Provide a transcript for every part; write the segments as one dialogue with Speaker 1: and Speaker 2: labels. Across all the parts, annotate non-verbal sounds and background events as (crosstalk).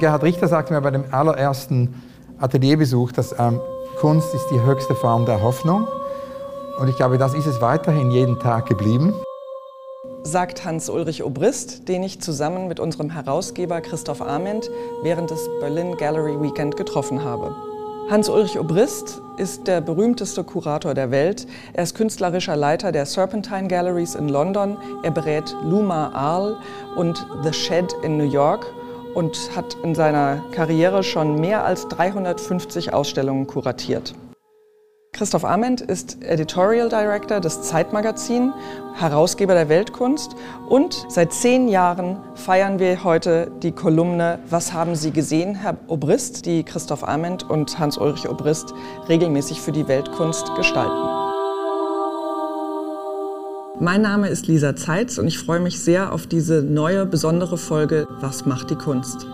Speaker 1: Gerhard Richter sagte mir bei dem allerersten Atelierbesuch, dass ähm, Kunst ist die höchste Form der Hoffnung. Und ich glaube, das ist es weiterhin jeden Tag geblieben.
Speaker 2: Sagt Hans-Ulrich Obrist, den ich zusammen mit unserem Herausgeber Christoph Arment während des Berlin Gallery Weekend getroffen habe. Hans-Ulrich Obrist ist der berühmteste Kurator der Welt. Er ist künstlerischer Leiter der Serpentine Galleries in London. Er berät Luma Arl und The Shed in New York und hat in seiner Karriere schon mehr als 350 Ausstellungen kuratiert. Christoph Ament ist Editorial Director des Zeitmagazin, Herausgeber der Weltkunst und seit zehn Jahren feiern wir heute die Kolumne Was haben Sie gesehen, Herr Obrist, die Christoph Ament und Hans-Ulrich Obrist regelmäßig für die Weltkunst gestalten. Mein Name ist Lisa Zeitz und ich freue mich sehr auf diese neue, besondere Folge Was macht die Kunst?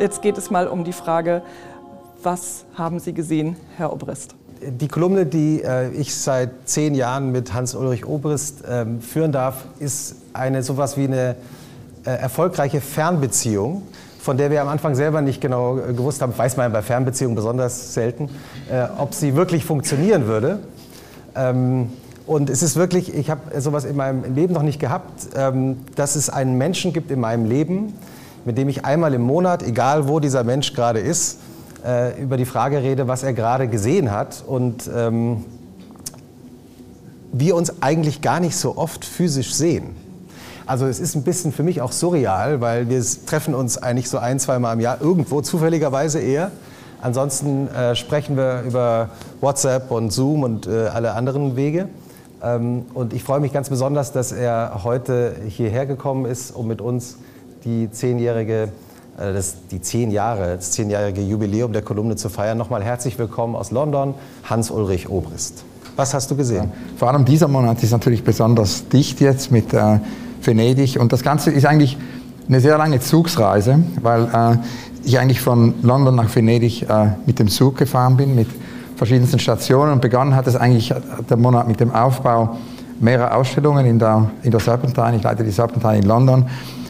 Speaker 2: Jetzt geht es mal um die Frage, was haben Sie gesehen, Herr Obrist?
Speaker 3: Die Kolumne, die äh, ich seit zehn Jahren mit Hans-Ulrich Obrist äh, führen darf, ist eine sowas wie eine äh, erfolgreiche Fernbeziehung, von der wir am Anfang selber nicht genau äh, gewusst haben, weiß man bei Fernbeziehungen besonders selten, ob sie wirklich funktionieren würde. Und es ist wirklich, ich habe sowas in meinem Leben noch nicht gehabt, ähm, dass es einen Menschen gibt in meinem Leben, mit dem ich einmal im Monat, egal wo dieser Mensch gerade ist, äh, über die Frage rede, was er gerade gesehen hat und ähm, wir uns eigentlich gar nicht so oft physisch sehen. Also es ist ein bisschen für mich auch surreal, weil wir treffen uns eigentlich so ein, zwei Mal im Jahr irgendwo, zufälligerweise eher. Ansonsten äh, sprechen wir über WhatsApp und Zoom und äh, alle anderen Wege. Ähm, und ich freue mich ganz besonders, dass er heute hierher gekommen ist, um mit uns die zehnjährige äh, das, die zehn Jahre, das zehnjährige Jubiläum der Kolumne zu feiern. Nochmal herzlich willkommen aus London, Hans-Ulrich Obrist. Was hast du gesehen?
Speaker 1: Vor allem dieser Monat ist natürlich besonders dicht jetzt mit äh, Venedig und das Ganze ist eigentlich eine sehr lange Zugsreise, weil äh, ich eigentlich von London nach Venedig äh, mit dem Zug gefahren bin, mit verschiedensten Stationen und begonnen hat es eigentlich der Monat mit dem Aufbau mehrerer Ausstellungen in der, in der Serpentine. Ich leite die Serpentine in London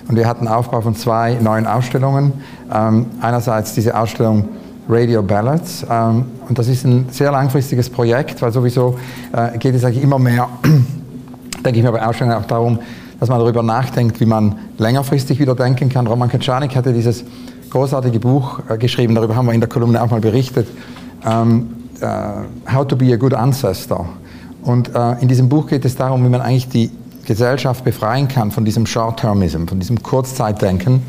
Speaker 1: und wir hatten Aufbau von zwei neuen Ausstellungen. Ähm, einerseits diese Ausstellung Radio Ballads. Ähm, und das ist ein sehr langfristiges Projekt, weil sowieso äh, geht es eigentlich immer mehr, (clears throat) denke ich mir bei Ausstellungen auch darum, dass man darüber nachdenkt, wie man längerfristig wieder denken kann. Roman Kaczarnik hatte dieses großartige Buch äh, geschrieben, darüber haben wir in der Kolumne auch mal berichtet, ähm, äh, How to be a good ancestor. Und äh, in diesem Buch geht es darum, wie man eigentlich die Gesellschaft befreien kann von diesem Short-Termism, von diesem Kurzzeitdenken.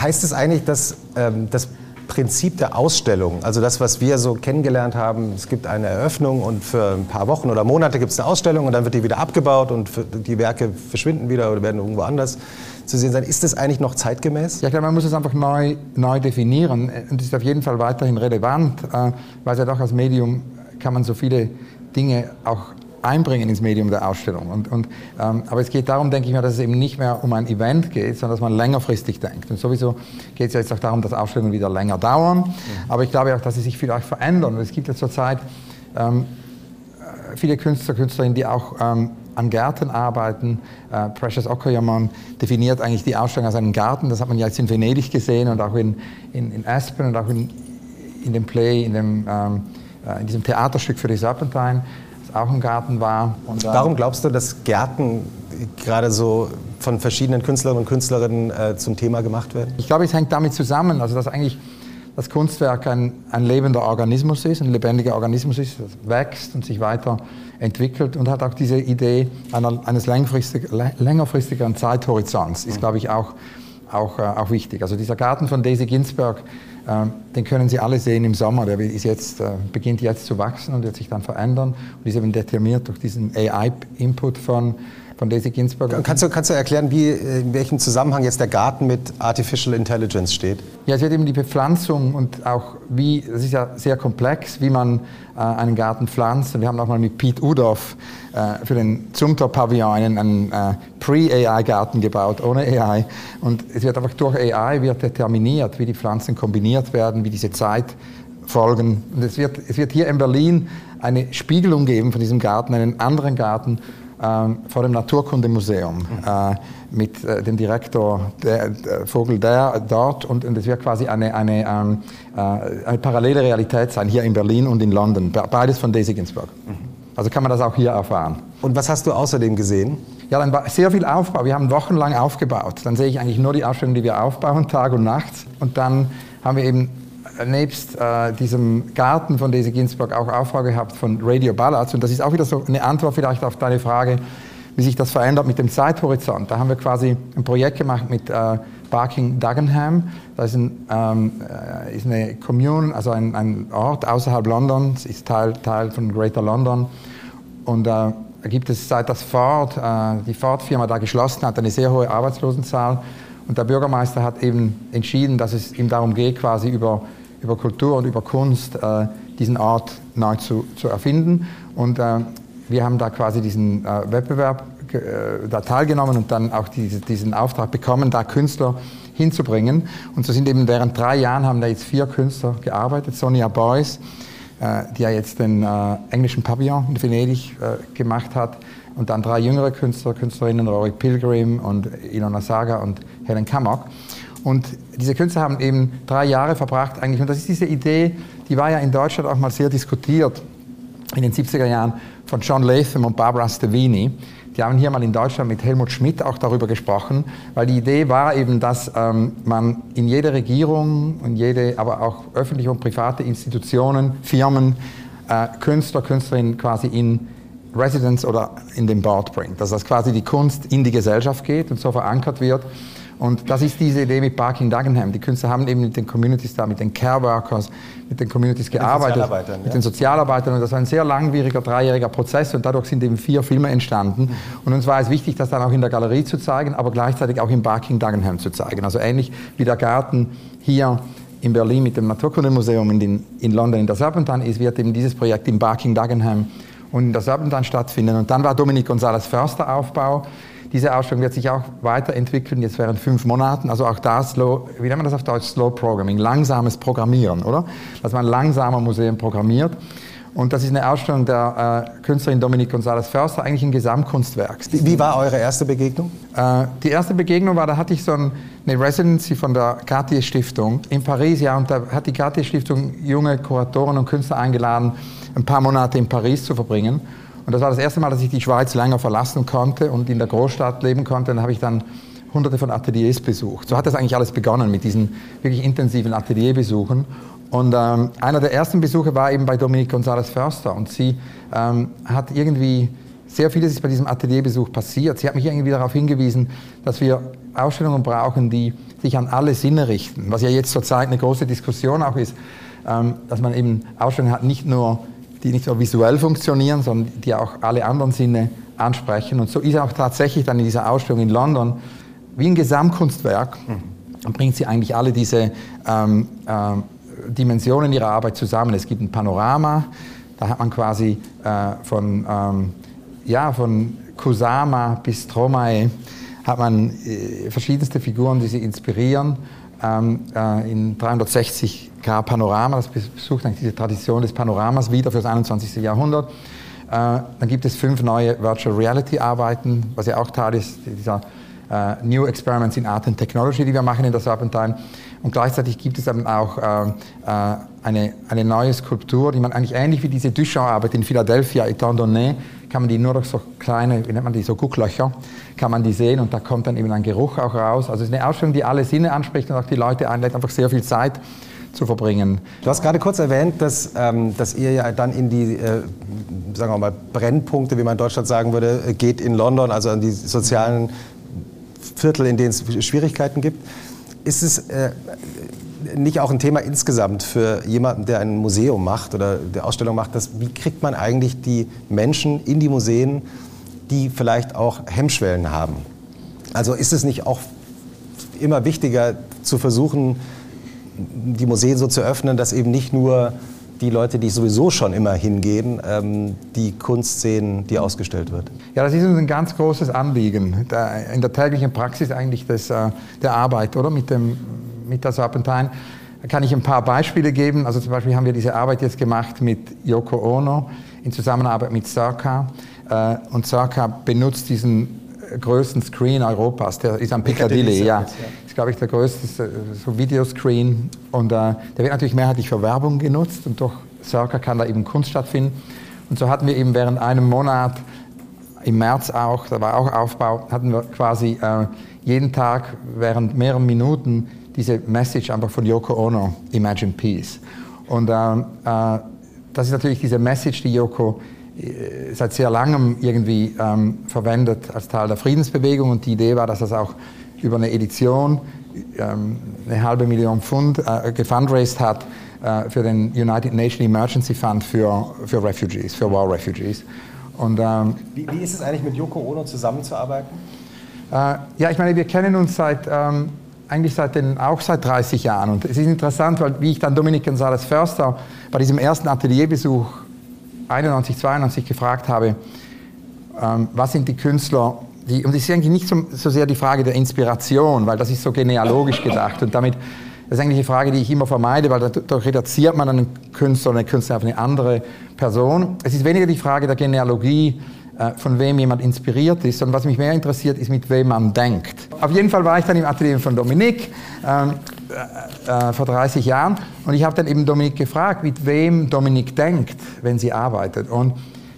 Speaker 3: Heißt es eigentlich, dass ähm, das Prinzip der Ausstellung, also das, was wir so kennengelernt haben, es gibt eine Eröffnung und für ein paar Wochen oder Monate gibt es eine Ausstellung und dann wird die wieder abgebaut und die Werke verschwinden wieder oder werden irgendwo anders zu sehen sein. Ist das eigentlich noch zeitgemäß?
Speaker 1: Ja, ich glaube, man muss es einfach neu, neu definieren und es ist auf jeden Fall weiterhin relevant, äh, weil ja doch als Medium kann man so viele Dinge auch einbringen ins Medium der Ausstellung. Und, und, ähm, aber es geht darum, denke ich mir, dass es eben nicht mehr um ein Event geht, sondern dass man längerfristig denkt. Und sowieso geht es ja jetzt auch darum, dass Ausstellungen wieder länger dauern. Mhm. Aber ich glaube auch, dass sie sich vielleicht verändern. Und es gibt ja zurzeit ähm, äh, viele Künstler, Künstlerinnen, die auch ähm, an Gärten arbeiten. Äh, Precious Okoyaman definiert eigentlich die Ausstellung als einen Garten. Das hat man ja jetzt in Venedig gesehen und auch in, in, in Aspen und auch in, in dem Play, in, dem, ähm, äh, in diesem Theaterstück für die Serpentine auch ein Garten war.
Speaker 3: Und, Warum glaubst du, dass Gärten gerade so von verschiedenen Künstlerinnen und Künstlerinnen äh, zum Thema gemacht werden?
Speaker 1: Ich glaube, es hängt damit zusammen, also dass eigentlich das Kunstwerk ein, ein lebender Organismus ist, ein lebendiger Organismus ist, das wächst und sich weiterentwickelt und hat auch diese Idee einer, eines längerfristig, längerfristigeren Zeithorizonts, ist, glaube ich, auch, auch, äh, auch wichtig. Also dieser Garten von Daisy Ginsberg ähm, den können Sie alle sehen im Sommer. Der ist jetzt, äh, beginnt jetzt zu wachsen und wird sich dann verändern und ist eben determiniert durch diesen AI-Input von von Daisy Ginsburg.
Speaker 3: Kannst du, kannst du erklären, wie, in welchem Zusammenhang jetzt der Garten mit Artificial Intelligence steht?
Speaker 1: Ja, es wird eben die Bepflanzung und auch wie, das ist ja sehr komplex, wie man äh, einen Garten pflanzt. Wir haben auch mal mit Pete Udorf äh, für den Zumthor-Pavillon einen, einen äh, Pre-AI-Garten gebaut, ohne AI. Und es wird einfach durch AI wird determiniert, wie die Pflanzen kombiniert werden, wie diese Zeit folgen. Und es wird, es wird hier in Berlin eine Spiegelung geben von diesem Garten, einen anderen Garten, vor dem Naturkundemuseum mhm. mit äh, dem Direktor der, der Vogel der dort und, und es wird quasi eine, eine, ähm, äh, eine parallele Realität sein, hier in Berlin und in London, beides von Daisy Ginsburg. Mhm. Also kann man das auch hier erfahren.
Speaker 3: Und was hast du außerdem gesehen?
Speaker 1: Ja, dann war sehr viel Aufbau. Wir haben wochenlang aufgebaut. Dann sehe ich eigentlich nur die Ausstellung, die wir aufbauen, Tag und Nacht. Und dann haben wir eben nebst äh, diesem Garten von Daisy Ginsburg auch Aufbau gehabt von Radio Ballads. Und das ist auch wieder so eine Antwort vielleicht auf deine Frage, wie sich das verändert mit dem Zeithorizont. Da haben wir quasi ein Projekt gemacht mit äh, Barking Dagenham. Das ist, ein, ähm, äh, ist eine Commune, also ein, ein, Ort außerhalb Londons, ist Teil, Teil von Greater London. Und äh, gibt es seit das Ford, äh, die Ford-Firma da geschlossen hat, eine sehr hohe Arbeitslosenzahl. Und der Bürgermeister hat eben entschieden, dass es ihm darum geht, quasi über, über Kultur und über Kunst äh, diesen Ort neu zu, zu erfinden. Und äh, wir haben da quasi diesen äh, Wettbewerb äh, da teilgenommen und dann auch diese, diesen Auftrag bekommen, da Künstler hinzubringen. Und so sind eben während drei Jahren haben da jetzt vier Künstler gearbeitet. Sonja Boyce, äh, die ja jetzt den äh, englischen Pavillon in Venedig gemacht hat. Und dann drei jüngere Künstler, Künstlerinnen, Rory Pilgrim und Ilona Saga und Helen Kammock. Und diese Künstler haben eben drei Jahre verbracht eigentlich. Und das ist diese Idee, die war ja in Deutschland auch mal sehr diskutiert in den 70er Jahren von John Latham und Barbara Stevini. Die haben hier mal in Deutschland mit Helmut Schmidt auch darüber gesprochen, weil die Idee war eben, dass ähm, man in jede Regierung und jede, aber auch öffentliche und private Institutionen, Firmen, äh, Künstler, Künstlerinnen quasi in Residence oder in den Board bringt. Dass das quasi die Kunst in die Gesellschaft geht und so verankert wird. Und das ist diese Idee mit Barking Dagenham. Die Künstler haben eben mit den Communities da, mit den Care Workers, mit den Communities gearbeitet, mit den Sozialarbeitern, mit den Sozialarbeitern. Und das war ein sehr langwieriger, dreijähriger Prozess und dadurch sind eben vier Filme entstanden. Mhm. Und uns war es wichtig, das dann auch in der Galerie zu zeigen, aber gleichzeitig auch im Barking Dagenham zu zeigen. Also ähnlich wie der Garten hier in Berlin mit dem Naturkundemuseum in, den, in London in der Serpentine ist, wird eben dieses Projekt im Barking Dagenham und in der Serpentine stattfinden. Und dann war Dominik González Förster Aufbau diese Ausstellung wird sich auch weiterentwickeln, jetzt während fünf Monaten. Also auch da Slow, wie nennt man das auf Deutsch? Slow Programming, langsames Programmieren, oder? Dass man langsamer Museen programmiert. Und das ist eine Ausstellung der äh, Künstlerin Dominique González Förster, eigentlich ein Gesamtkunstwerk.
Speaker 3: Wie war eure erste Begegnung?
Speaker 1: Äh, die erste Begegnung war, da hatte ich so ein, eine Residency von der Cartier Stiftung in Paris, ja, und da hat die Cartier Stiftung junge Kuratoren und Künstler eingeladen, ein paar Monate in Paris zu verbringen. Und das war das erste Mal, dass ich die Schweiz länger verlassen konnte und in der Großstadt leben konnte. Dann habe ich dann hunderte von Ateliers besucht. So hat das eigentlich alles begonnen mit diesen wirklich intensiven Atelierbesuchen. Und ähm, einer der ersten Besuche war eben bei Dominique González Förster. Und sie ähm, hat irgendwie, sehr vieles ist bei diesem Atelierbesuch passiert. Sie hat mich irgendwie darauf hingewiesen, dass wir Ausstellungen brauchen, die sich an alle Sinne richten. Was ja jetzt zurzeit eine große Diskussion auch ist, ähm, dass man eben Ausstellungen hat, nicht nur die nicht nur visuell funktionieren, sondern die auch alle anderen Sinne ansprechen. Und so ist auch tatsächlich dann in dieser Ausstellung in London wie ein Gesamtkunstwerk, mhm. bringt sie eigentlich alle diese ähm, äh, Dimensionen ihrer Arbeit zusammen. Es gibt ein Panorama, da hat man quasi äh, von, ähm, ja, von Kusama bis Stromae hat man äh, verschiedenste Figuren, die sie inspirieren ähm, äh, in 360 Grad Panorama, das besucht eigentlich diese Tradition des Panoramas wieder für das 21. Jahrhundert. Äh, dann gibt es fünf neue Virtual Reality Arbeiten, was ja auch Teil ist dieser äh, New Experiments in Art and Technology, die wir machen in der Serpentine. Und gleichzeitig gibt es dann auch äh, eine, eine neue Skulptur, die man eigentlich ähnlich wie diese Duchamp-Arbeit in Philadelphia, Etant donné, kann man die nur durch so kleine, wie nennt man die, so Gucklöcher, kann man die sehen und da kommt dann eben ein Geruch auch raus. Also es ist eine Ausstellung, die alle Sinne anspricht und auch die Leute einlädt, einfach sehr viel Zeit zu verbringen.
Speaker 3: Du hast gerade kurz erwähnt, dass, ähm, dass ihr ja dann in die, äh, sagen wir mal, Brennpunkte, wie man in Deutschland sagen würde, geht in London, also an die sozialen Viertel, in denen es Schwierigkeiten gibt. Ist es äh, nicht auch ein Thema insgesamt für jemanden, der ein Museum macht oder der Ausstellung macht, dass, wie kriegt man eigentlich die Menschen in die Museen, die vielleicht auch Hemmschwellen haben? Also ist es nicht auch immer wichtiger zu versuchen, die Museen so zu öffnen, dass eben nicht nur die Leute, die sowieso schon immer hingehen, ähm, die Kunst sehen, die ausgestellt wird?
Speaker 1: Ja, das ist uns ein ganz großes Anliegen in der täglichen Praxis eigentlich des, äh, der Arbeit, oder? Mit, dem, mit der Serpentine. Da kann ich ein paar Beispiele geben. Also zum Beispiel haben wir diese Arbeit jetzt gemacht mit Yoko Ono in Zusammenarbeit mit Circa. Äh, und Circa benutzt diesen größten Screen Europas, der ist am Piccadilly, Piccadilly ja. Ist, glaube ich, der größte so Videoscreen. Und äh, der wird natürlich mehrheitlich für Werbung genutzt und durch Circa kann da eben Kunst stattfinden. Und so hatten wir eben während einem Monat, im März auch, da war auch Aufbau, hatten wir quasi äh, jeden Tag während mehreren Minuten diese Message einfach von Yoko Ono, Imagine Peace. Und äh, äh, das ist natürlich diese Message, die Yoko seit sehr langem irgendwie ähm, verwendet als Teil der Friedensbewegung. Und die Idee war, dass das auch über eine Edition ähm, eine halbe Million Pfund äh, gefundraised hat äh, für den United Nations Emergency Fund für, für Refugees, für War Refugees.
Speaker 3: Und, ähm, wie, wie, ist es eigentlich mit Yoko Ono zusammenzuarbeiten?
Speaker 1: Äh, ja, ich meine, wir kennen uns seit ähm, eigentlich seit den, auch seit 30 Jahren. Und es ist interessant, weil wie ich dann Dominik González Förster bei diesem ersten Atelierbesuch 91, 92 gefragt habe, ähm, was sind die Künstler, die, und es ist eigentlich nicht so, so, sehr die Frage der Inspiration, weil das ist so genealogisch gedacht und damit, das ist eigentlich die Frage, die ich immer vermeide, weil dadurch reduziert man einen Künstler oder eine Künstlerin auf eine andere Person. Es ist weniger die Frage der Genealogie, äh, von wem jemand inspiriert ist, sondern was mich mehr interessiert, ist, mit wem man denkt. Auf jeden Fall war ich dann im Atelier von Dominik ähm, äh, äh, vor 30 Jahren und ich habe dann eben Dominik gefragt, mit wem Dominik denkt, wenn sie arbeitet. Und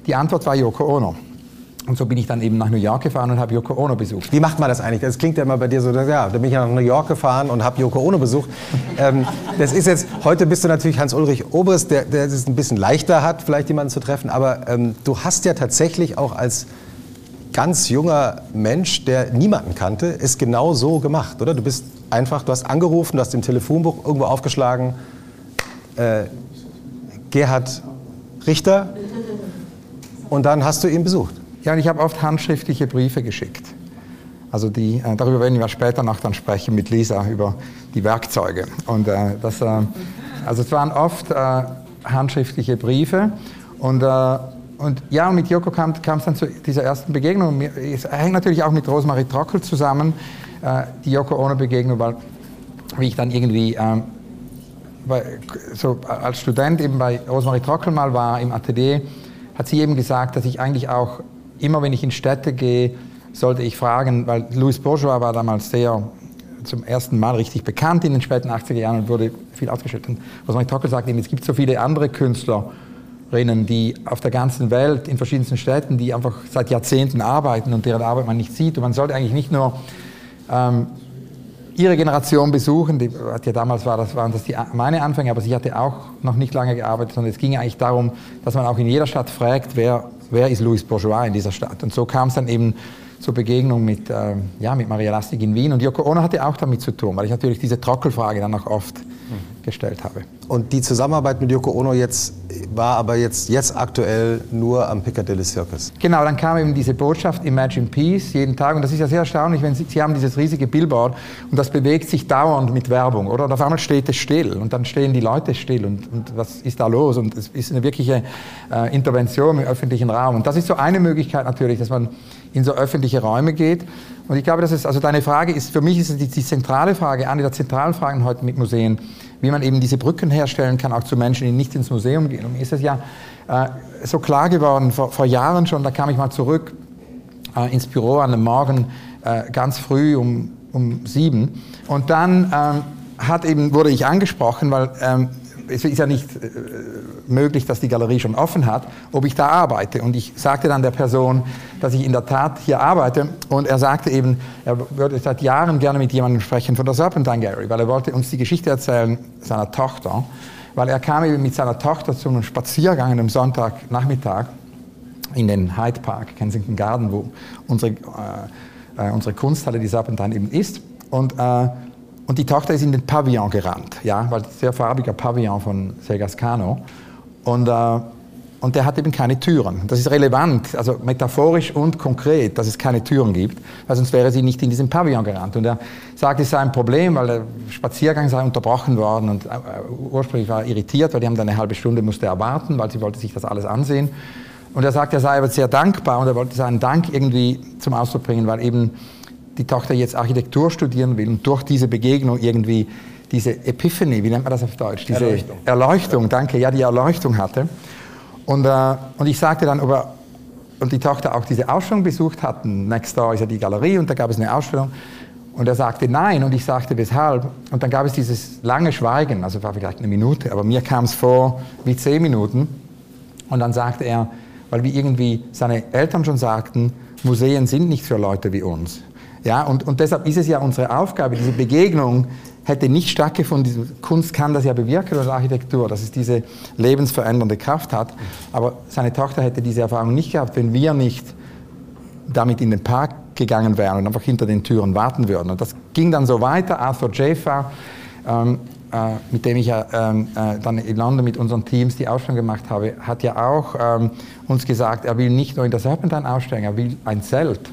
Speaker 1: die Antwort war Yoko Ono. Und so bin ich dann eben nach New York gefahren und habe Yoko Ono besucht.
Speaker 3: Wie macht man das eigentlich? Das klingt ja immer bei dir so, dass, ja, da bin ich nach New York gefahren und habe Yoko Ono besucht. (laughs) ähm, das ist jetzt, heute bist du natürlich Hans-Ulrich Obrist, der, der es ein bisschen leichter hat, vielleicht jemanden zu treffen, aber ähm, du hast ja tatsächlich auch als ganz junger Mensch, der niemanden kannte, es genau so gemacht, oder? Du bist einfach, du hast angerufen, du hast im Telefonbuch irgendwo aufgeschlagen, äh, Gerhard Richter, und dann hast du ihn besucht.
Speaker 1: Ja, und ich habe oft handschriftliche Briefe geschickt. Also die, äh, darüber werden wir später noch dann sprechen mit Lisa über die Werkzeuge. Und äh, das, äh, also es waren oft äh, handschriftliche Briefe und äh, und ja, mit Joko kam es dann zu dieser ersten Begegnung. Es hängt natürlich auch mit Rosemarie Trockel zusammen, äh, die Joko ohne Begegnung, weil wie ich dann irgendwie ähm, bei, so als Student eben bei Rosemarie Trockel mal war im Atelier, hat sie eben gesagt, dass ich eigentlich auch immer wenn ich in Städte gehe, sollte ich fragen, weil Louis Bourgeois war damals sehr zum ersten Mal richtig bekannt in den späten 80er Jahren und wurde viel ausgestellt. Und was man Tockel sagt, es gibt so viele andere Künstlerinnen, die auf der ganzen Welt, in verschiedensten Städten, die einfach seit Jahrzehnten arbeiten und deren Arbeit man nicht sieht. Und man sollte eigentlich nicht nur ähm, ihre Generation besuchen, die ja damals war das, waren das die, meine Anfänge, aber sie hatte auch noch nicht lange gearbeitet, sondern es ging eigentlich darum, dass man auch in jeder Stadt fragt, wer wer ist Louis Bourgeois in dieser Stadt? Und so kam es dann eben zur Begegnung mit, äh, ja, mit Maria Lastig in Wien. Und Yoko Ono hatte auch damit zu tun, weil ich natürlich diese Trockelfrage dann auch oft gestellt habe.
Speaker 3: Und die Zusammenarbeit mit Yoko Ono jetzt war aber jetzt, jetzt aktuell nur am Piccadilly Circus.
Speaker 1: Genau, dann kam eben diese Botschaft Imagine Peace jeden Tag und das ist ja sehr erstaunlich, wenn Sie, Sie haben dieses riesige Billboard und das bewegt sich dauernd mit Werbung, oder? Und auf einmal steht es still und dann stehen die Leute still und, und was ist da los? Und es ist eine wirkliche äh, Intervention im öffentlichen Raum und das ist so eine Möglichkeit natürlich, dass man in so öffentliche Räume geht. Und ich glaube, dass es, also deine Frage ist, für mich ist es die, die zentrale Frage, eine der zentralen Fragen heute mit Museen, wie man eben diese Brücken herstellen kann, auch zu Menschen, die nicht ins Museum gehen. Und mir ist es ja äh, so klar geworden, vor, vor, Jahren schon, da kam ich mal zurück äh, ins Büro an einem Morgen äh, ganz früh um, um sieben. Und dann ähm, hat eben, wurde ich angesprochen, weil ähm, es ist ja nicht äh, möglich, dass die Galerie schon offen hat, ob ich da arbeite. Und ich sagte dann der Person, dass ich in der Tat hier arbeite. Und er sagte eben, er würde seit Jahren gerne mit jemandem sprechen von der Serpentine Gallery, weil er wollte uns die Geschichte erzählen seiner Tochter. Weil er kam eben mit seiner Tochter zu einem Spaziergang am Sonntagnachmittag in den Hyde Park, Kensington Garden, wo unsere, äh, äh, unsere Kunsthalle, die Serpentine eben ist. Und äh, und die Tochter ist in den Pavillon gerannt, ja, weil sehr farbiger Pavillon von Segascano. Und, äh, und der hat eben keine Türen. Das ist relevant, also metaphorisch und konkret, dass es keine Türen gibt, weil sonst wäre sie nicht in diesen Pavillon gerannt. Und er sagt, es sei ein Problem, weil der Spaziergang sei unterbrochen worden und äh, ursprünglich war er irritiert, weil die haben dann eine halbe Stunde musste er warten, weil sie wollte sich das alles ansehen. Und er sagt, er sei aber sehr dankbar und er wollte seinen Dank irgendwie zum Ausdruck bringen, weil eben die Tochter jetzt Architektur studieren will und durch diese Begegnung irgendwie diese Epiphany, wie nennt man das auf Deutsch? Diese Erleuchtung, Erleuchtung danke, ja, die Erleuchtung hatte. Und, äh, und ich sagte dann, ob er, und die Tochter auch diese Ausstellung besucht hatten. Next Door ist ja die Galerie und da gab es eine Ausstellung. Und er sagte nein und ich sagte weshalb. Und dann gab es dieses lange Schweigen, also war vielleicht eine Minute, aber mir kam es vor wie zehn Minuten. Und dann sagte er, weil wir irgendwie seine Eltern schon sagten, Museen sind nicht für Leute wie uns. Ja, und, und deshalb ist es ja unsere Aufgabe, diese Begegnung hätte nicht stattgefunden. Kunst kann das ja bewirken oder Architektur, dass es diese lebensverändernde Kraft hat. Aber seine Tochter hätte diese Erfahrung nicht gehabt, wenn wir nicht damit in den Park gegangen wären und einfach hinter den Türen warten würden. Und das ging dann so weiter. Arthur Jaffa, ähm, äh, mit dem ich ja ähm, äh, dann in London mit unseren Teams die Ausstellung gemacht habe, hat ja auch ähm, uns gesagt, er will nicht nur in der Serpentine ausstellen, er will ein Zelt.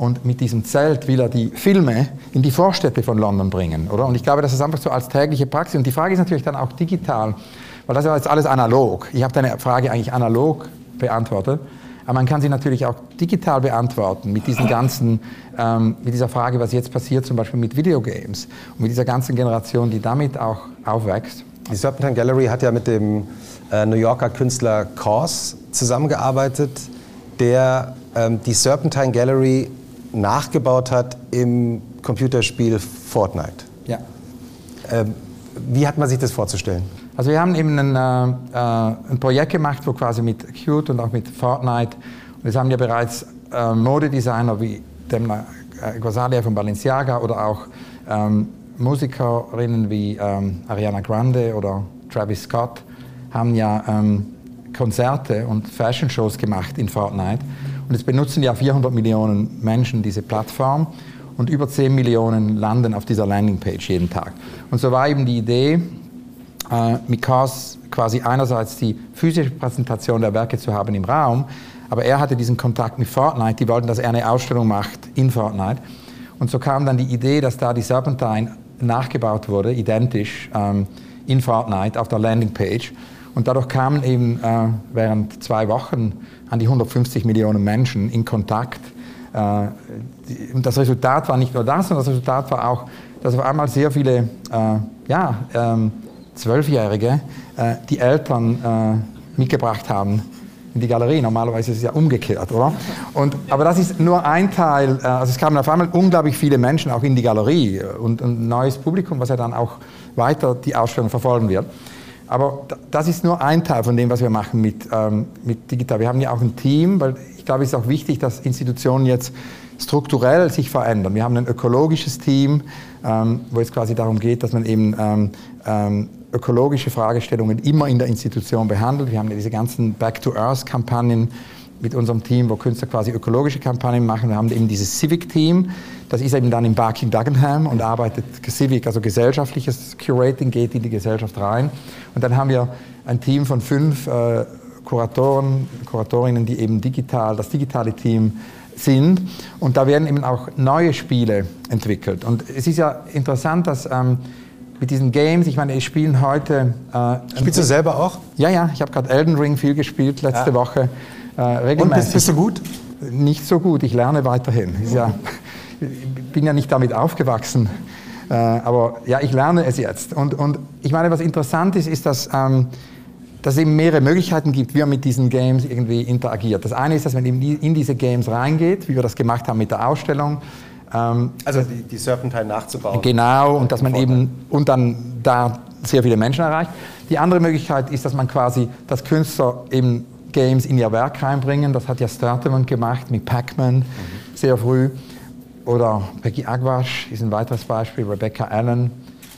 Speaker 1: Und mit diesem Zelt will er die Filme in die Vorstädte von London bringen, oder? Und ich glaube, das ist einfach so als tägliche Praxis. Und die Frage ist natürlich dann auch digital, weil das ist jetzt alles analog. Ich habe deine Frage eigentlich analog beantwortet. Aber man kann sie natürlich auch digital beantworten mit diesen ganzen, ähm, mit dieser Frage, was jetzt passiert, zum Beispiel mit Videogames und mit dieser ganzen Generation, die damit auch aufwächst.
Speaker 3: Die Serpentine Gallery hat ja mit dem äh, New Yorker Künstler Kors zusammengearbeitet, der ähm, die Serpentine Gallery nachgebaut hat im Computerspiel Fortnite.
Speaker 1: Ja.
Speaker 3: Ähm, wie hat man sich das vorzustellen?
Speaker 1: Also wir haben eben ein, äh, äh, ein Projekt gemacht, wo quasi mit Qt und auch mit Fortnite, und es haben ja bereits äh, Modedesigner wie Demna äh, Gosalia von Balenciaga oder auch ähm, Musikerinnen wie ähm, Ariana Grande oder Travis Scott haben ja ähm, Konzerte und Fashion-Shows gemacht in Fortnite. Und es benutzen ja 400 Millionen Menschen diese Plattform und über 10 Millionen landen auf dieser Landingpage jeden Tag. Und so war eben die Idee, äh, mit Cars quasi einerseits die physische Präsentation der Werke zu haben im Raum, aber er hatte diesen Kontakt mit Fortnite, die wollten, dass er eine Ausstellung macht in Fortnite. Und so kam dann die Idee, dass da die Serpentine nachgebaut wurde, identisch ähm, in Fortnite auf der Landingpage. Und dadurch kamen eben äh, während zwei Wochen an die 150 Millionen Menschen in Kontakt. Äh, die, und das Resultat war nicht nur das, sondern das Resultat war auch, dass auf einmal sehr viele äh, ja, ähm, Zwölfjährige äh, die Eltern äh, mitgebracht haben in die Galerie. Normalerweise ist es ja umgekehrt, oder? Und, aber das ist nur ein Teil. Äh, also es kamen auf einmal unglaublich viele Menschen auch in die Galerie und ein neues Publikum, was ja dann auch weiter die Ausstellung verfolgen wird. Aber das ist nur ein Teil von dem, was wir machen mit, ähm, mit digital. Wir haben ja auch ein Team, weil ich glaube, es ist auch wichtig, dass Institutionen jetzt strukturell sich verändern. Wir haben ein ökologisches Team, ähm, wo es quasi darum geht, dass man eben ähm, ähm, ökologische Fragestellungen immer in der Institution behandelt. Wir haben ja diese ganzen Back-to-Earth-Kampagnen mit unserem Team, wo Künstler quasi ökologische Kampagnen machen. Wir haben eben dieses Civic-Team, das ist eben dann in Barking Dagenham und arbeitet Civic, also gesellschaftliches Curating, geht in die Gesellschaft rein. Und dann haben wir ein Team von fünf äh, Kuratoren, Kuratorinnen, die eben digital, das digitale Team sind. Und da werden eben auch neue Spiele entwickelt. Und es ist ja interessant, dass ähm, mit diesen Games, ich meine, ich spiele heute.
Speaker 3: Äh, Spielst du selber auch?
Speaker 1: Ja, ja, ich habe gerade Elden Ring viel gespielt letzte ja. Woche.
Speaker 3: Äh, regelmäßig. Und bist, bist, du gut?
Speaker 1: Nicht so gut, ich lerne weiterhin. Ja, ich bin ja nicht damit aufgewachsen. Äh, aber ja, ich lerne es jetzt. Und, und ich meine, was interessant ist, ist, dass, ähm, dass es eben mehrere Möglichkeiten gibt, wie man mit diesen Games irgendwie interagiert. Das eine ist, dass man eben in diese Games reingeht, wie wir das gemacht haben mit der Ausstellung
Speaker 3: ähm, also die, die Serpentine nachzubauen.
Speaker 1: Genau, und dass man eben und dann da sehr viele Menschen erreicht. Die andere Möglichkeit ist, dass man quasi, dass Künstler eben Games in ihr Werk reinbringen. Das hat ja Stratman gemacht mit Pac-Man mhm. sehr früh. Oder Becky Agwash ist ein weiteres Beispiel, Rebecca Allen.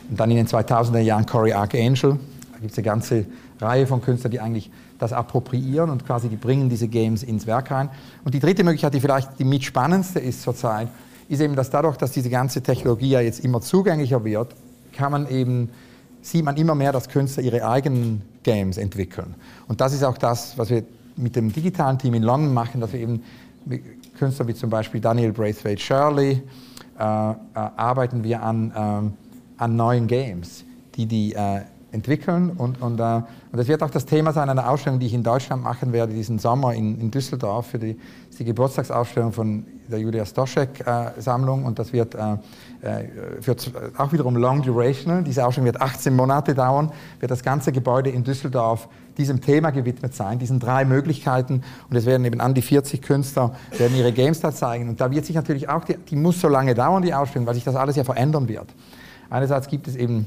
Speaker 1: Und dann in den 2000er Jahren Cory Archangel. Da gibt es eine ganze Reihe von Künstlern, die eigentlich das appropriieren und quasi die bringen diese Games ins Werk rein. Und die dritte Möglichkeit, die vielleicht die mitspannendste ist zurzeit, ist eben, dass dadurch, dass diese ganze Technologie ja jetzt immer zugänglicher wird, kann man eben, sieht man immer mehr, dass Künstler ihre eigenen Games entwickeln. Und das ist auch das, was wir mit dem digitalen Team in London machen, dass wir eben mit Künstlern wie zum Beispiel Daniel Braithwaite Shirley äh, äh, arbeiten wir an, äh, an neuen Games, die die, äh, entwickeln. Und, und, äh, und das wird auch das Thema sein einer Ausstellung, die ich in Deutschland machen werde, diesen Sommer in, in Düsseldorf für die, die Geburtstagsausstellung von der Julia Stoschek-Sammlung. Äh, und das wird äh, für, auch wiederum long durational. Diese Ausstellung wird 18 Monate dauern, wird das ganze Gebäude in Düsseldorf diesem Thema gewidmet sein, diesen drei Möglichkeiten. Und es werden eben an die 40 Künstler werden ihre Games da zeigen. Und da wird sich natürlich auch, die, die muss so lange dauern, die Ausstellung, weil sich das alles ja verändern wird. Einerseits gibt es eben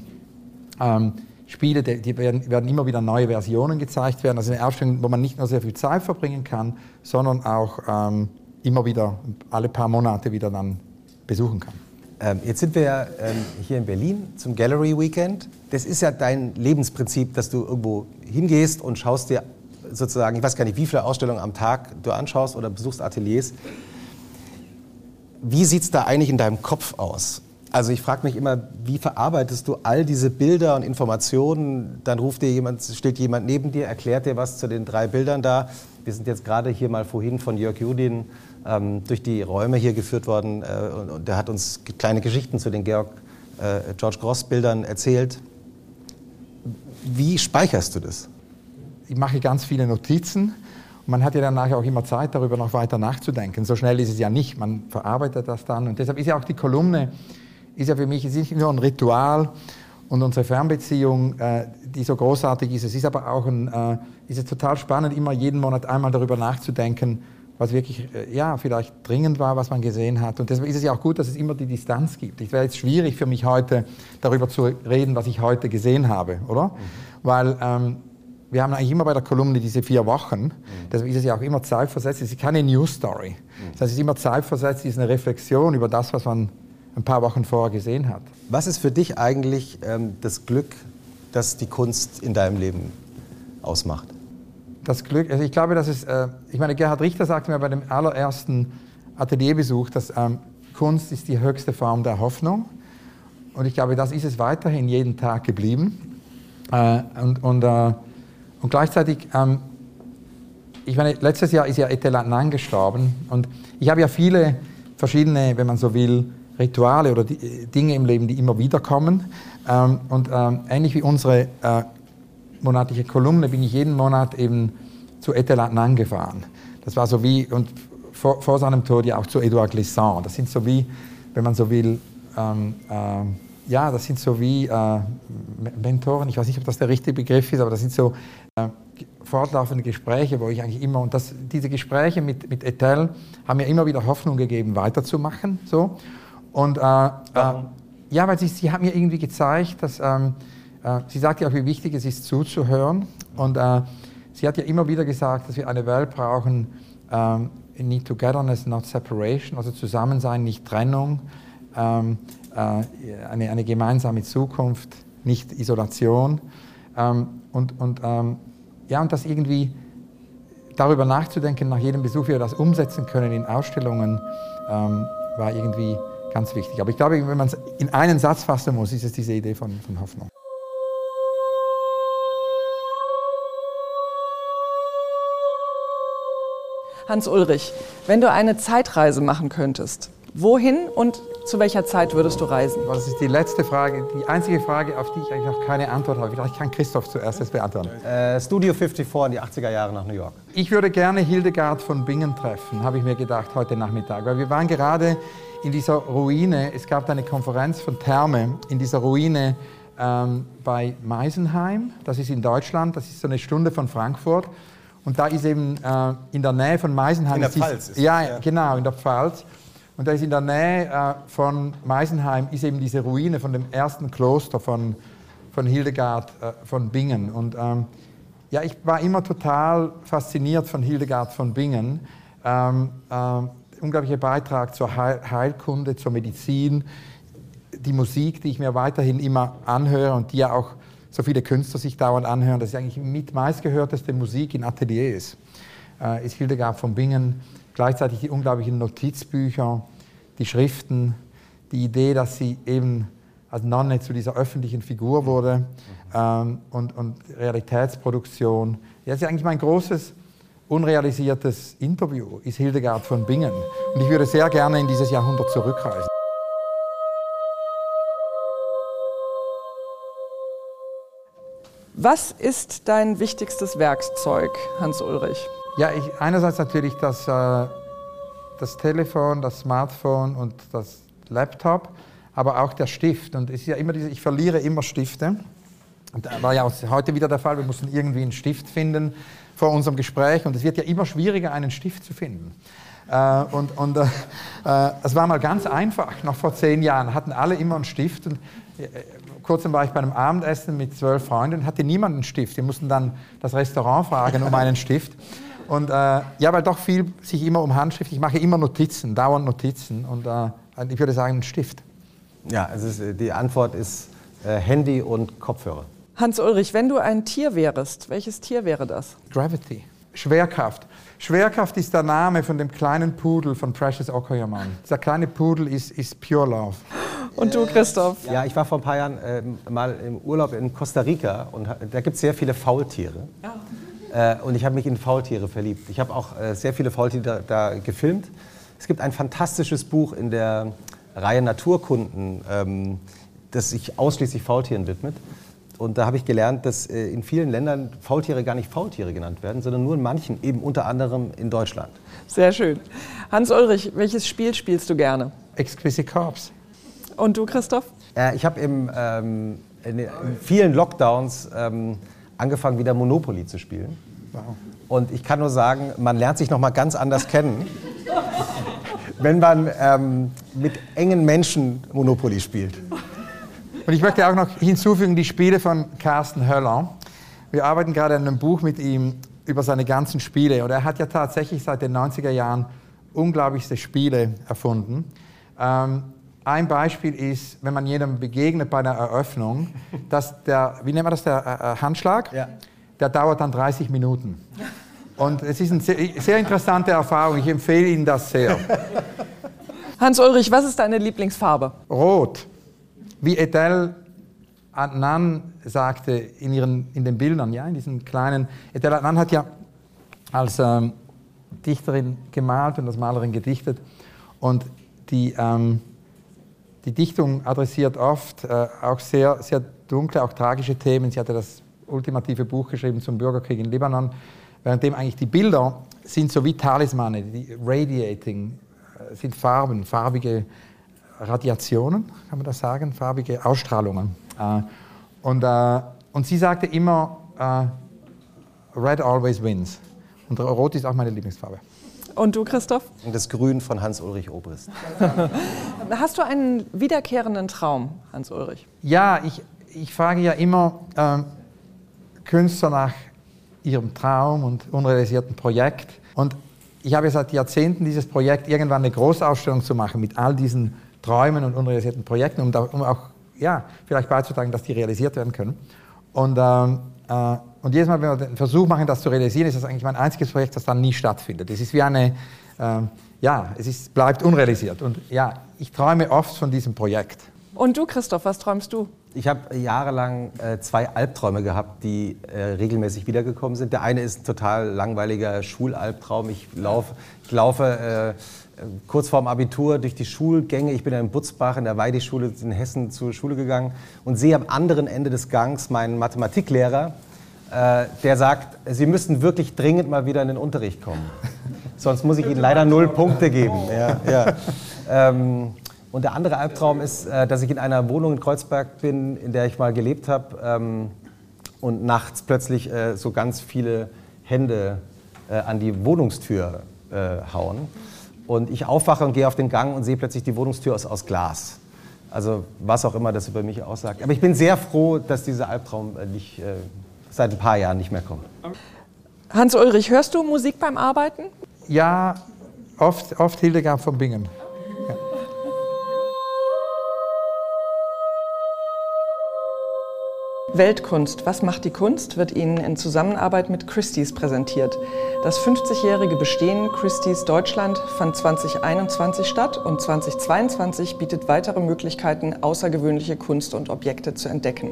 Speaker 1: ähm, Spiele, die werden, werden, immer wieder neue Versionen gezeigt werden. Also eine Ausstellung, wo man nicht nur sehr viel Zeit verbringen kann, sondern auch ähm, immer wieder alle paar Monate wieder dann besuchen kann.
Speaker 3: Ähm, jetzt sind wir ja ähm, hier in Berlin zum Gallery Weekend. Das ist ja dein Lebensprinzip, dass du irgendwo hingehst und schaust dir sozusagen, ich weiß gar nicht, wie viele Ausstellungen am Tag du anschaust oder besuchst Ateliers. Wie sieht es da eigentlich in deinem Kopf aus? Also ich frage mich immer, wie verarbeitest du all diese Bilder und Informationen? Dann ruft dir jemand, steht jemand neben dir, erklärt dir was zu den drei Bildern da. Wir sind jetzt gerade hier mal vorhin von Jörg Judin ähm, durch die Räume hier geführt worden äh, und, und, der hat uns kleine Geschichten zu den Georg, äh, George Gross Bildern erzählt. Wie speicherst du das?
Speaker 1: Ich mache ganz viele Notizen. Man hat ja dann nachher auch immer Zeit, darüber noch weiter nachzudenken. So schnell ist es ja nicht. Man verarbeitet das dann. Und deshalb ist ja auch die Kolumne ist ja für mich ist nicht nur ein Ritual und unsere Fernbeziehung, äh, die so großartig ist. Es ist aber auch ein, äh, ist es total spannend, immer jeden Monat einmal darüber nachzudenken, was wirklich, äh, ja, vielleicht dringend war, was man gesehen hat. Und deshalb ist es ja auch gut, dass es immer die Distanz gibt. Es wäre jetzt schwierig für mich heute, darüber zu reden, was ich heute gesehen habe, oder? Mhm. Weil ähm, wir haben eigentlich immer bei der Kolumne diese vier Wochen. Mhm. Deshalb ist es ja auch immer zeitversetzt. Es ist keine News Story. Mhm. Das heißt, es ist immer zeitversetzt, es ist eine Reflexion über das, was man ein paar Wochen vorher gesehen hat.
Speaker 3: Was ist für dich eigentlich ähm, das Glück, das die Kunst in deinem Leben ausmacht?
Speaker 1: Das Glück, also ich glaube, dass es, äh, ich meine, Gerhard Richter sagte mir bei dem allerersten Atelierbesuch, dass ähm, Kunst ist die höchste Form der Hoffnung. Und ich glaube, das ist es weiterhin jeden Tag geblieben. Äh, und, und, äh, und gleichzeitig, ähm, ich meine, letztes Jahr ist ja Etelat gestorben. Und ich habe ja viele verschiedene, wenn man so will, Rituale oder die, äh, Dinge im Leben, die immer wieder kommen. Ähm, und ähm, ähnlich wie unsere äh, monatliche Kolumne bin ich jeden Monat eben zu Etelat Nang gefahren. Das war so wie, und vor, vor, seinem Tod ja auch zu Edouard Glissant. Das sind so wie, wenn man so will, ähm, äh, ja, das sind so wie äh, Mentoren, ich weiß nicht, ob das der richtige Begriff ist, aber das sind so äh, fortlaufende Gespräche, wo ich eigentlich immer, und das, diese Gespräche mit, mit Etel haben mir immer wieder Hoffnung gegeben, weiterzumachen. So. Und, äh, äh, ja, weil sie, sie hat mir irgendwie gezeigt, dass ähm, äh, sie sagt ja auch, wie wichtig es ist, zuzuhören. Und äh, sie hat ja immer wieder gesagt, dass wir eine Welt brauchen, ähm, need togetherness, not separation, also Zusammensein, nicht Trennung, ähm, äh, eine, eine gemeinsame Zukunft, nicht Isolation. Ähm, und, und, ähm, ja, und das irgendwie darüber nachzudenken, nach jedem Besuch, wie wir das umsetzen können in Ausstellungen, ähm, war irgendwie Ganz wichtig. Aber ich glaube, wenn man es in einen Satz fassen muss, ist es diese Idee von, von Hoffnung.
Speaker 2: Hans Ulrich, wenn du eine Zeitreise machen könntest, wohin und zu welcher Zeit würdest du reisen?
Speaker 1: Das ist die letzte Frage, die einzige Frage, auf die ich eigentlich noch keine Antwort habe. Vielleicht kann Christoph zuerst das beantworten.
Speaker 3: Äh, Studio 54 in die 80er Jahre nach New York.
Speaker 1: Ich würde gerne Hildegard von Bingen treffen, habe ich mir gedacht heute Nachmittag. Weil wir waren gerade in dieser Ruine, es gab eine Konferenz von Therme in dieser Ruine ähm, bei Meisenheim, das ist in Deutschland, das ist so eine Stunde von Frankfurt. Und da ist eben äh, in der Nähe von Meisenheim.
Speaker 3: In der Pfalz ist
Speaker 1: ja, ja, genau, in der Pfalz. Und da ist in der Nähe äh, von Meisenheim ist eben diese Ruine von dem ersten Kloster von, von Hildegard äh, von Bingen. Und ähm, ja, ich war immer total fasziniert von Hildegard von Bingen. Ähm, ähm, unglaublicher Beitrag zur Heilkunde, zur Medizin, die Musik, die ich mir weiterhin immer anhöre und die ja auch so viele Künstler sich dauernd anhören, das ist eigentlich mit meistgehörteste Musik in Ateliers, äh, ist Hildegard von Bingen. Gleichzeitig die unglaublichen Notizbücher, die Schriften, die Idee, dass sie eben als Nonne zu dieser öffentlichen Figur wurde ähm, und, und Realitätsproduktion. Das ist eigentlich mein großes unrealisiertes Interview ist Hildegard von Bingen. Und ich würde sehr gerne in dieses Jahrhundert zurückreisen.
Speaker 2: Was ist dein wichtigstes Werkzeug, Hans-Ulrich?
Speaker 1: Ja, ich, einerseits natürlich das, äh, das Telefon, das Smartphone und das Laptop, aber auch der Stift. Und es ist ja immer diese, ich verliere immer Stifte. Und war ja auch heute wieder der Fall. Wir mussten irgendwie einen Stift finden vor unserem Gespräch. Und es wird ja immer schwieriger, einen Stift zu finden. Äh, und und äh, äh, es war mal ganz einfach. Noch vor zehn Jahren hatten alle immer einen Stift. Und, äh, kurzem war ich bei einem Abendessen mit zwölf Freunden, hatte niemand einen Stift. Die mussten dann das Restaurant fragen um einen Stift. Und äh, ja, weil doch viel sich immer um Handschrift, ich mache immer Notizen, dauernd Notizen und äh, ich würde sagen einen Stift.
Speaker 3: Ja, also die Antwort ist äh, Handy und Kopfhörer.
Speaker 2: Hans-Ulrich, wenn du ein Tier wärst, welches Tier wäre das?
Speaker 1: Gravity. Schwerkraft. Schwerkraft ist der Name von dem kleinen Pudel von Precious Okoyaman. Dieser kleine Pudel ist, ist Pure Love.
Speaker 2: Und du, Christoph?
Speaker 3: Ja, ich war vor ein paar Jahren äh, mal im Urlaub in Costa Rica und da gibt es sehr viele Faultiere. Ja. Äh, und ich habe mich in Faultiere verliebt. Ich habe auch äh, sehr viele Faultiere da, da, gefilmt. Es gibt ein fantastisches Buch in der Reihe Naturkunden, ähm, das sich ausschließlich Faultieren widmet. Und da habe ich gelernt, dass äh, in vielen Ländern Faultiere gar nicht Faultiere genannt werden, sondern nur in manchen, eben unter anderem in Deutschland.
Speaker 2: Sehr schön. Hans-Ulrich, welches Spiel spielst du gerne?
Speaker 1: Exquisite Corps.
Speaker 2: Und du, Christoph?
Speaker 3: Äh, ich habe ähm, in, in, vielen Lockdowns ähm, angefangen, wieder Monopoly zu spielen. Wow. Und ich kann nur sagen, man lernt sich noch mal ganz anders kennen, (laughs) wenn man ähm, mit engen Menschen Monopoly spielt.
Speaker 1: Und ich möchte auch noch hinzufügen die Spiele von Carsten Höller. Wir arbeiten gerade an einem Buch mit ihm über seine ganzen Spiele. Und er hat ja tatsächlich seit den 90er Jahren unglaublichste Spiele erfunden. Ähm, ein Beispiel ist, wenn man jedem begegnet bei einer Eröffnung, (laughs) dass der, wie nennt man das, der äh, äh Handschlag, ja. der dauert dann 30 Minuten. Und es ist eine sehr, sehr interessante Erfahrung. Ich empfehle Ihnen das sehr.
Speaker 2: Hans-Ulrich, was ist deine Lieblingsfarbe?
Speaker 1: Rot. Wie Edel Adnan sagte in, ihren, in den Bildern, ja, in diesen kleinen. Edel Adnan hat ja als ähm, Dichterin gemalt und als Malerin gedichtet. Und die, ähm, die Dichtung adressiert oft äh, auch sehr, sehr dunkle, auch tragische Themen. Sie hatte das ultimative Buch geschrieben zum Bürgerkrieg in Libanon, währenddem eigentlich die Bilder sind so wie Talismane, die radiating, äh, sind Farben, farbige Radiationen, kann man das sagen, farbige Ausstrahlungen. Äh, und, äh, und sie sagte immer, äh, Red always wins. Und Rot ist auch meine Lieblingsfarbe.
Speaker 2: Und du, Christoph?
Speaker 3: Das Grün von Hans-Ulrich Obrist. (laughs)
Speaker 2: Hast du einen wiederkehrenden Traum, Hans-Ulrich?
Speaker 1: Ja, ich, ich frage ja immer äh, Künstler nach ihrem Traum und unrealisierten Projekt. Und ich habe ja seit Jahrzehnten dieses Projekt, irgendwann eine Großausstellung zu machen mit all diesen Träumen und unrealisierten Projekten, um, da, um auch ja, vielleicht beizutragen, dass die realisiert werden können. Und, ähm, äh, und jedes Mal, wenn wir den Versuch machen, das zu realisieren, ist das eigentlich mein einziges Projekt, das dann nie stattfindet. Es ist wie eine, äh, ja, es ist, bleibt unrealisiert. Und ja, ich träume oft von diesem Projekt.
Speaker 2: Und du, Christoph, was träumst du?
Speaker 3: Ich habe jahrelang äh, zwei Albträume gehabt, die äh, regelmäßig wiedergekommen sind. Der eine ist ein total langweiliger Schulalbtraum. Ich, lauf, ich laufe äh, kurz vorm Abitur durch die Schulgänge. Ich bin in Butzbach in der Weidischule in Hessen zur Schule gegangen und sehe am anderen Ende des Gangs meinen Mathematiklehrer, äh, der sagt, Sie müssen wirklich dringend mal wieder in den Unterricht kommen. (laughs) Sonst muss ich Ihnen leider null Punkte geben. Ja, ja. Ähm, und der andere Albtraum ist, äh, dass ich in einer Wohnung in Kreuzberg bin, in der ich mal gelebt habe ähm, und nachts plötzlich äh, so ganz viele Hände äh, an die Wohnungstür äh, hauen. Und ich aufwache und gehe auf den Gang und sehe plötzlich die Wohnungstür aus, aus Glas. Also was auch immer das über mich aussagt. Aber ich bin sehr froh, dass dieser Albtraum äh, nicht, äh, seit ein paar Jahren nicht mehr kommt.
Speaker 2: Hans-Ulrich, hörst du Musik beim Arbeiten?
Speaker 1: Ja, oft, oft Hildegard von Bingen.
Speaker 2: Weltkunst, was macht die Kunst, wird Ihnen in Zusammenarbeit mit Christie's präsentiert. Das 50-jährige Bestehen Christie's Deutschland fand 2021 statt und 2022 bietet weitere Möglichkeiten, außergewöhnliche Kunst und Objekte zu entdecken.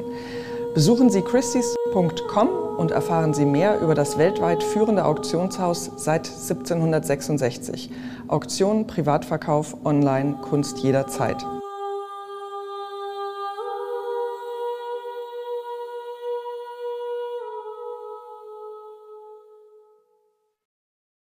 Speaker 2: Besuchen Sie christie's.com und erfahren Sie mehr über das weltweit führende Auktionshaus seit 1766. Auktion, Privatverkauf, Online, Kunst jederzeit.